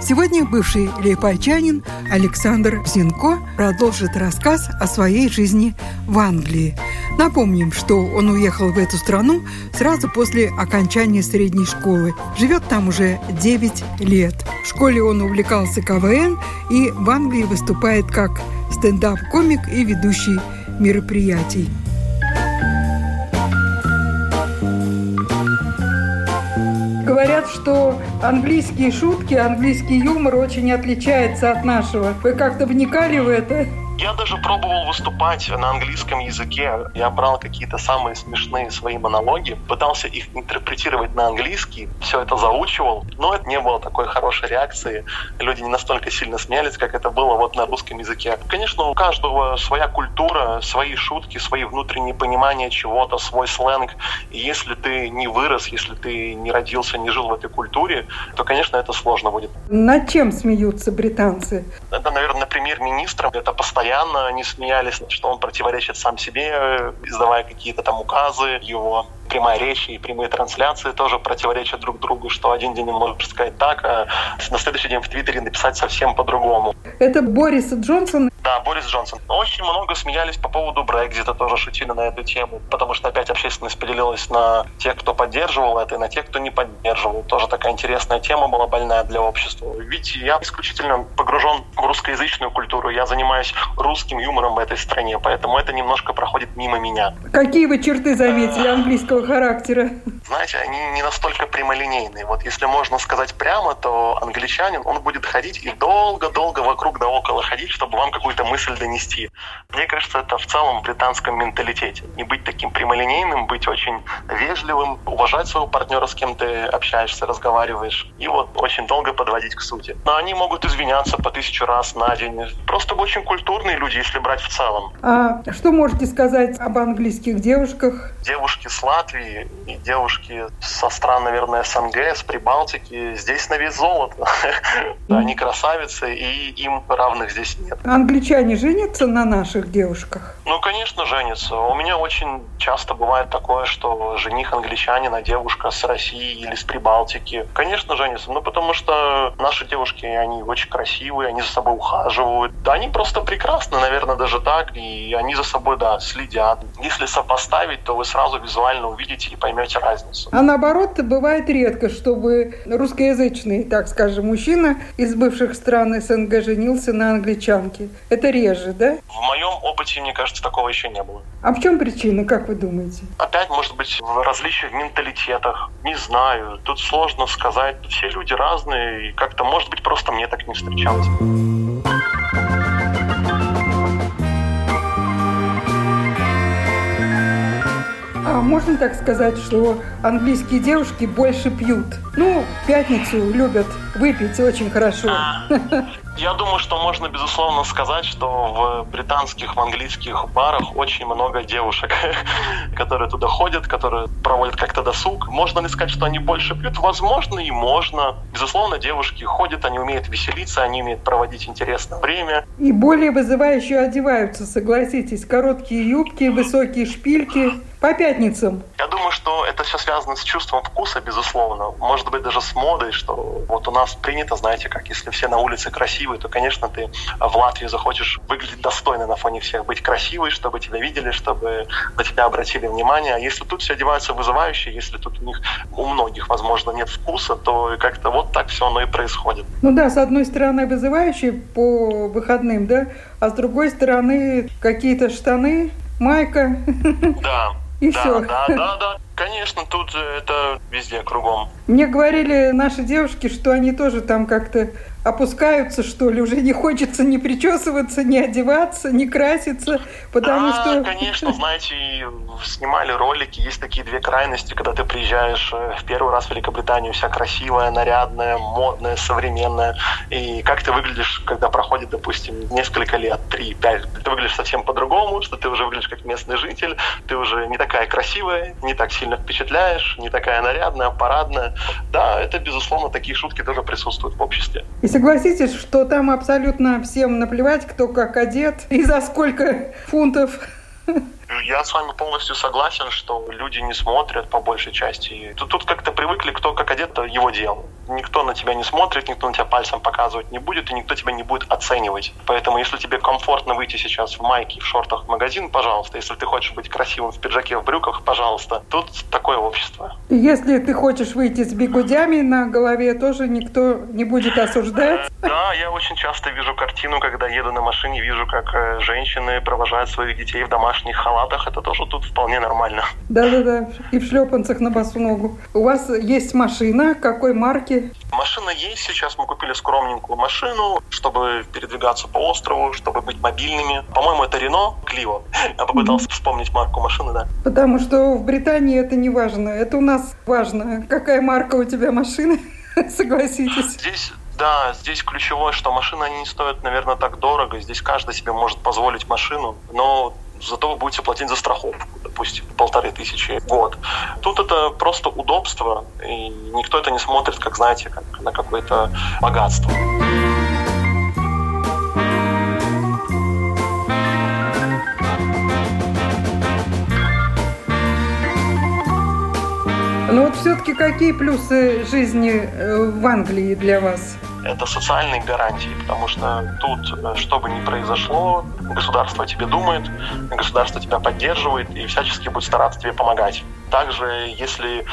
Сегодня бывший лейпайчанин Александр Зинко продолжит рассказ о своей жизни в Англии. Напомним, что он уехал в эту страну сразу после окончания средней школы. Живет там уже 9 лет. В школе он увлекался КВН и в Англии выступает как стендап-комик и ведущий мероприятий. Говорят, что английские шутки, английский юмор очень отличается от нашего. Вы как-то вникали в это? Я даже пробовал выступать на английском языке. Я брал какие-то самые смешные свои монологи, пытался их интерпретировать на английский, все это заучивал, но это не было такой хорошей реакции. Люди не настолько сильно смеялись, как это было вот на русском языке. Конечно, у каждого своя культура, свои шутки, свои внутренние понимания чего-то, свой сленг. И если ты не вырос, если ты не родился, не жил в этой культуре, то, конечно, это сложно будет. Над чем смеются британцы? Это, наверное, премьер-министр. Это постоянно постоянно они смеялись, что он противоречит сам себе, издавая какие-то там указы, его прямая речь и прямые трансляции тоже противоречат друг другу, что один день он может сказать так, а на следующий день в Твиттере написать совсем по-другому. Это Борис Джонсон? Да, Борис Джонсон. Очень много смеялись по поводу Брекзита, тоже шутили на эту тему, потому что опять общественность поделилась на тех, кто поддерживал это, и на тех, кто не поддерживал. Тоже такая интересная тема была больная для общества. Видите, я исключительно погружен в русскоязычную культуру, я занимаюсь русским юмором в этой стране, поэтому это немножко проходит мимо меня. Какие вы черты заметили английского какого характера? Знаете, они не настолько прямолинейные. Вот если можно сказать прямо, то англичанин, он будет ходить и долго-долго вокруг да около ходить, чтобы вам какую-то мысль донести. Мне кажется, это в целом в британском менталитете. Не быть таким прямолинейным, быть очень вежливым, уважать своего партнера, с кем ты общаешься, разговариваешь, и вот очень долго подводить к сути. Но они могут извиняться по тысячу раз на день. Просто очень культурные люди, если брать в целом. А что можете сказать об английских девушках? Девушки сладкие, Латвии, и девушки со стран, наверное, СНГ, с Прибалтики, здесь на весь золото. Они красавицы, и им равных здесь нет. Англичане женятся на наших девушках? Ну, конечно, женятся. У меня очень часто бывает такое, что жених англичанин, а девушка с России или с Прибалтики. Конечно, женятся, ну, потому что наши девушки, они очень красивые, они за собой ухаживают. Да, они просто прекрасны, наверное, даже так, и они за собой, да, следят. Если сопоставить, то вы сразу визуально увидите и поймете разницу. А наоборот, бывает редко, чтобы русскоязычный, так скажем, мужчина из бывших стран СНГ женился на англичанке. Это реже, да? В моем опыте, мне кажется, такого еще не было. А в чем причина, как вы думаете? Опять, может быть, в различиях в менталитетах. Не знаю. Тут сложно сказать. Все люди разные, и как-то, может быть, просто мне так не встречалось. Можно так сказать, что английские девушки больше пьют? Ну, пятницу любят выпить очень хорошо. Я думаю, что можно, безусловно, сказать, что в британских, в английских барах очень много девушек, которые туда ходят, которые проводят как-то досуг. Можно ли сказать, что они больше пьют? Возможно, и можно. Безусловно, девушки ходят, они умеют веселиться, они умеют проводить интересное время. И более вызывающе одеваются, согласитесь. Короткие юбки, высокие шпильки. По пятницам. Я думаю, что это все связано с чувством вкуса, безусловно. Может быть, даже с модой, что вот у нас принято, знаете, как если все на улице красивые, то, конечно, ты в Латвии захочешь выглядеть достойно на фоне всех, быть красивой, чтобы тебя видели, чтобы на тебя обратили внимание. А если тут все одеваются вызывающе, если тут у них, у многих, возможно, нет вкуса, то как-то вот так все оно и происходит. Ну да, с одной стороны вызывающие по выходным, да, а с другой стороны какие-то штаны, майка. Да. И да, все. Да, да, да. Конечно, тут это везде, кругом. Мне говорили наши девушки, что они тоже там как-то опускаются, что ли, уже не хочется ни причесываться, ни одеваться, ни краситься, потому да, что... конечно, знаете, снимали ролики, есть такие две крайности, когда ты приезжаешь э, в первый раз в Великобританию, вся красивая, нарядная, модная, современная, и как ты выглядишь, когда проходит, допустим, несколько лет, три, пять, ты выглядишь совсем по-другому, что ты уже выглядишь как местный житель, ты уже не такая красивая, не так сильно впечатляешь, не такая нарядная, парадная. Да, это, безусловно, такие шутки тоже присутствуют в обществе. И согласитесь, что там абсолютно всем наплевать, кто как одет и за сколько фунтов я с вами полностью согласен, что люди не смотрят по большей части. Тут, тут как-то привыкли, кто как одет, то его дело. Никто на тебя не смотрит, никто на тебя пальцем показывать не будет, и никто тебя не будет оценивать. Поэтому, если тебе комфортно выйти сейчас в майке, в шортах в магазин, пожалуйста. Если ты хочешь быть красивым в пиджаке, в брюках, пожалуйста. Тут такое общество. Если ты хочешь выйти с бигудями на голове, тоже никто не будет осуждать. Э, да, я очень часто вижу картину, когда еду на машине, вижу, как э, женщины провожают своих детей в домашних халатах. Это тоже тут вполне нормально. Да-да-да, и в шлепанцах на босу ногу. У вас есть машина, какой марки? Машина есть сейчас, мы купили скромненькую машину, чтобы передвигаться по острову, чтобы быть мобильными. По-моему, это Рено Клио. Я попытался mm-hmm. вспомнить марку машины, да. Потому что в Британии это не важно. Это у нас важно. Какая марка у тебя машины? Согласитесь. Здесь да, здесь ключевое, что машины они не стоят, наверное, так дорого. Здесь каждый себе может позволить машину, но зато вы будете платить за страховку, допустим, полторы тысячи в год. Тут это просто удобство, и никто это не смотрит, как, знаете, как на какое-то богатство. Ну вот все-таки какие плюсы жизни э, в Англии для вас? Это социальные гарантии, потому что тут, э, что бы ни произошло, государство о тебе думает, государство тебя поддерживает и всячески будет стараться тебе помогать. Также, если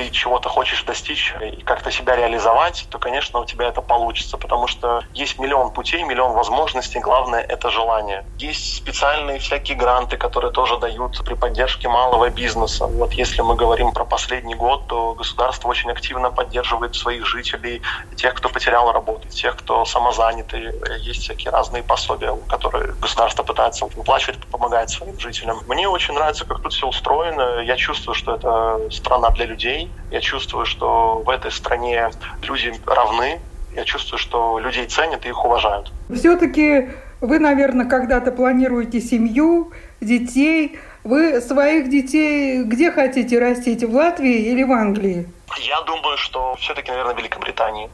ты чего-то хочешь достичь и как-то себя реализовать, то, конечно, у тебя это получится, потому что есть миллион путей, миллион возможностей, главное — это желание. Есть специальные всякие гранты, которые тоже дают при поддержке малого бизнеса. Вот если мы говорим про последний год, то государство очень активно поддерживает своих жителей, тех, кто потерял работу, тех, кто самозанятый. Есть всякие разные пособия, которые государство пытается выплачивать, помогать своим жителям. Мне очень нравится, как тут все устроено. Я чувствую, что это страна для людей, я чувствую, что в этой стране люди равны. Я чувствую, что людей ценят и их уважают. Все-таки вы, наверное, когда-то планируете семью, детей. Вы своих детей где хотите растить? В Латвии или в Англии? Я думаю, что все-таки, наверное, Великобритании.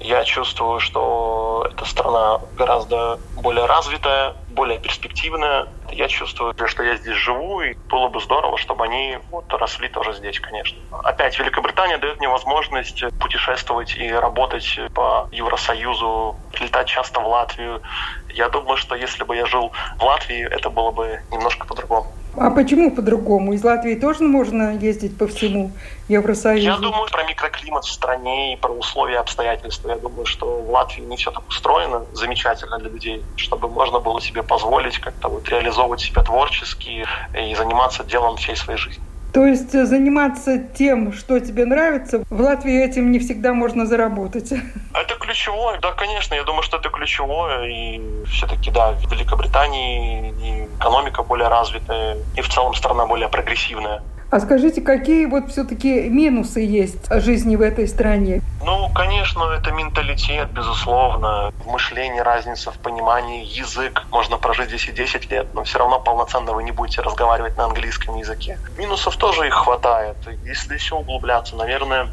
Я чувствую, что эта страна гораздо более развитая, более перспективная. Я чувствую, что я здесь живу, и было бы здорово, чтобы они вот росли тоже здесь, конечно. Опять, Великобритания дает мне возможность путешествовать и работать по Евросоюзу, летать часто в Латвию. Я думаю, что если бы я жил в Латвии, это было бы немножко по-другому. А почему по-другому? Из Латвии тоже можно ездить по всему Евросоюзу? Я думаю про микроклимат в стране и про условия обстоятельства. Я думаю, что в Латвии не все так устроено замечательно для людей, чтобы можно было себе позволить как-то вот реализовывать себя творчески и заниматься делом всей своей жизни. То есть э, заниматься тем, что тебе нравится, в Латвии этим не всегда можно заработать. Это ключевое, да, конечно, я думаю, что это ключевое, и все-таки, да, в Великобритании и экономика более развитая, и в целом страна более прогрессивная. А скажите, какие вот все-таки минусы есть жизни в этой стране? Ну, конечно, это менталитет, безусловно. Мышление, разница в понимании, язык. Можно прожить здесь и 10 лет, но все равно полноценно вы не будете разговаривать на английском языке. Минусов тоже их хватает. Если еще углубляться, наверное,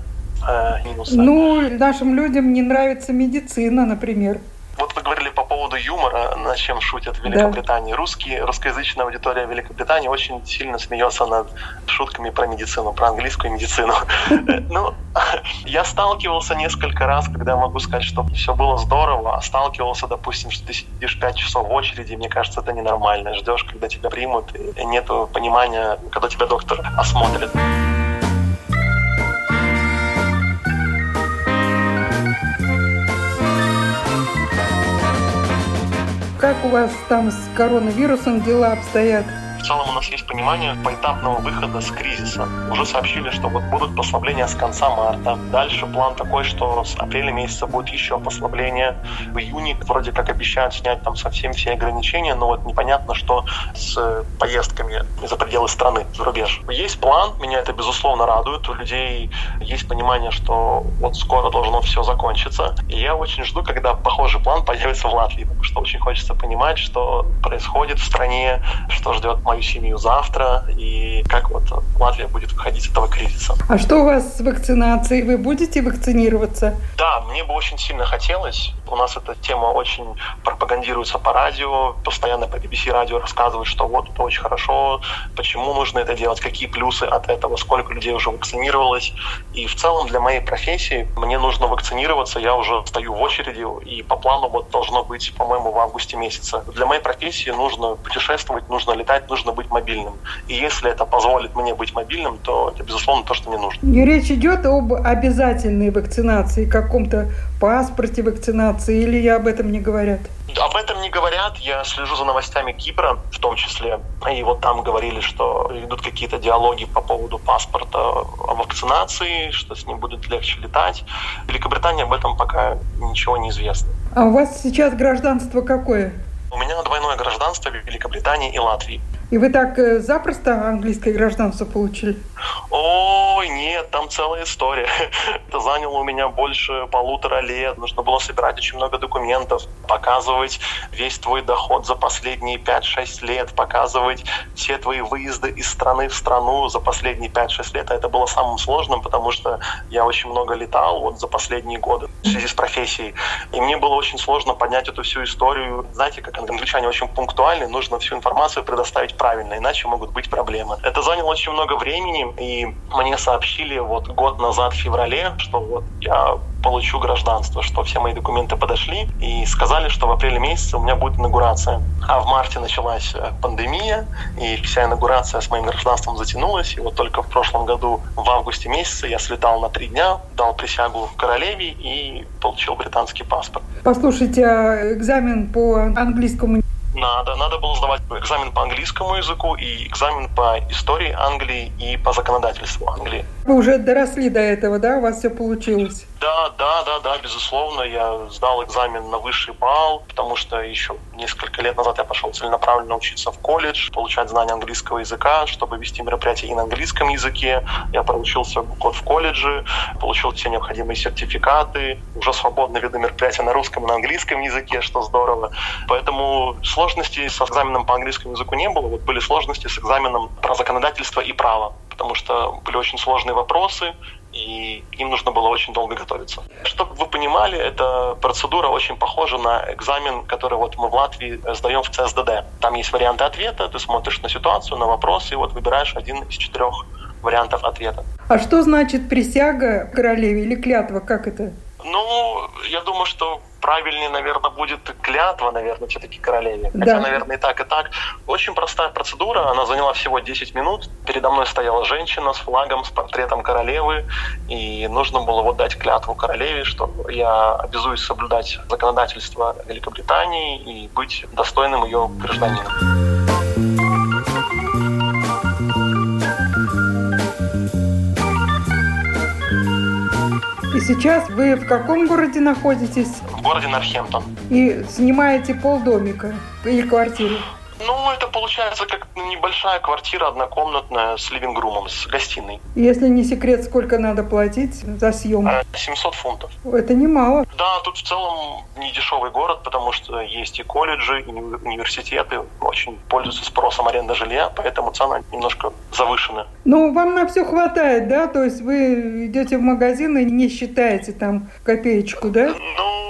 э, минусы. Ну, нашим людям не нравится медицина, например. Вот вы говорили по поводу юмора, над чем шутят в Великобритании. Да. Русские, русскоязычная аудитория Великобритании очень сильно смеется над шутками про медицину, про английскую медицину. Ну, я сталкивался несколько раз, когда могу сказать, что все было здорово, а сталкивался, допустим, что ты сидишь 5 часов в очереди, мне кажется, это ненормально. Ждешь, когда тебя примут, и нету понимания, когда тебя доктор осмотрит. Как у вас там с коронавирусом дела обстоят? Целом у нас есть понимание поэтапного выхода с кризиса. Уже сообщили, что вот будут послабления с конца марта. Дальше план такой, что с апреля месяца будет еще послабление. В июне вроде как обещают снять там совсем все ограничения, но вот непонятно, что с поездками за пределы страны, за рубеж. Есть план, меня это безусловно радует. У людей есть понимание, что вот скоро должно все закончиться. И я очень жду, когда похожий план появится в Латвии, потому что очень хочется понимать, что происходит в стране, что ждет мою семью завтра, и как вот Латвия будет выходить из этого кризиса. А что у вас с вакцинацией? Вы будете вакцинироваться? Да, мне бы очень сильно хотелось. У нас эта тема очень пропагандируется по радио, постоянно по BBC радио рассказывают, что вот это очень хорошо, почему нужно это делать, какие плюсы от этого, сколько людей уже вакцинировалось. И в целом для моей профессии мне нужно вакцинироваться, я уже стою в очереди, и по плану вот должно быть, по-моему, в августе месяце. Для моей профессии нужно путешествовать, нужно летать, нужно быть мобильным. И если это позволит мне быть мобильным, то это, безусловно, то, что мне нужно. И речь идет об обязательной вакцинации, каком-то паспорте вакцинации, или об этом не говорят? Об этом не говорят. Я слежу за новостями Кипра, в том числе. И вот там говорили, что идут какие-то диалоги по поводу паспорта о вакцинации, что с ним будет легче летать. В Великобритании об этом пока ничего не известно. А у вас сейчас гражданство какое? У меня двойное гражданство Великобритании и Латвии. И вы так э, запросто английское гражданство получили? Ой, нет, там целая история. Это заняло у меня больше полутора лет. Нужно было собирать очень много документов, показывать весь твой доход за последние 5-6 лет, показывать все твои выезды из страны в страну за последние 5-6 лет. А это было самым сложным, потому что я очень много летал вот за последние годы в связи с профессией. И мне было очень сложно поднять эту всю историю. Знаете, как англичане очень пунктуальны, нужно всю информацию предоставить правильно, иначе могут быть проблемы. Это заняло очень много времени, и мне сообщили вот год назад в феврале, что вот я получу гражданство, что все мои документы подошли, и сказали, что в апреле месяце у меня будет инаугурация. А в марте началась э, пандемия, и вся инаугурация с моим гражданством затянулась, и вот только в прошлом году, в августе месяце, я слетал на три дня, дал присягу в королеве и получил британский паспорт. Послушайте, а экзамен по английскому надо. Надо было сдавать экзамен по английскому языку и экзамен по истории Англии и по законодательству Англии. Вы уже доросли до этого, да? У вас все получилось? Да, да, да, да, безусловно. Я сдал экзамен на высший балл, потому что еще несколько лет назад я пошел целенаправленно учиться в колледж, получать знания английского языка, чтобы вести мероприятия и на английском языке. Я проучился год в колледже, получил все необходимые сертификаты, уже свободно веду мероприятия на русском и на английском языке, что здорово. Поэтому сложностей с экзаменом по английскому языку не было. Вот были сложности с экзаменом про законодательство и право, потому что были очень сложные вопросы, и им нужно было очень долго готовиться. Чтобы вы понимали, эта процедура очень похожа на экзамен, который вот мы в Латвии сдаем в ЦСДД. Там есть варианты ответа, ты смотришь на ситуацию, на вопросы, и вот выбираешь один из четырех вариантов ответа. А что значит присяга королеве или клятва? Как это? Ну, я думаю, что правильнее, наверное, будет клятва, наверное, все-таки королеве. Хотя, да. наверное, и так, и так. Очень простая процедура, она заняла всего 10 минут. Передо мной стояла женщина с флагом, с портретом королевы, и нужно было вот дать клятву королеве, что я обязуюсь соблюдать законодательство Великобритании и быть достойным ее гражданином. Сейчас вы в каком городе находитесь? В городе Норхемптон. И снимаете полдомика или квартиру? Ну, это получается как небольшая квартира однокомнатная с ливингрумом, с гостиной. Если не секрет, сколько надо платить за съем? 700 э, фунтов. Это немало. Да, тут в целом не дешевый город, потому что есть и колледжи, и университеты, очень пользуются спросом аренда жилья, поэтому цена немножко завышена. Ну, вам на все хватает, да? То есть вы идете в магазин и не считаете там копеечку, да? Ну,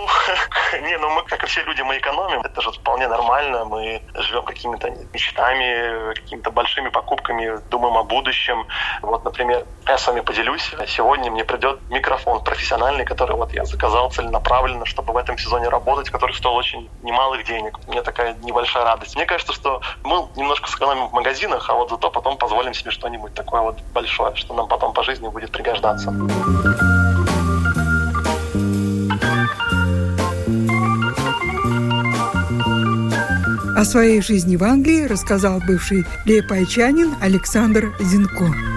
не, ну мы, как и все люди, мы экономим. Это же вполне нормально. Мы живем какими-то мечтами, какими-то большими покупками, думаем о будущем. Вот, например, я с вами поделюсь. Сегодня мне придет микрофон профессиональный, который вот я заказал целенаправленно, чтобы в этом сезоне работать, который стоил очень немалых денег. Мне такая небольшая радость. Мне кажется, что мы немножко сэкономим в магазинах, а вот зато потом позволим себе что-нибудь такое вот большое, что нам потом по жизни будет пригождаться. О своей жизни в Англии рассказал бывший лейпайчанин Александр Зинко.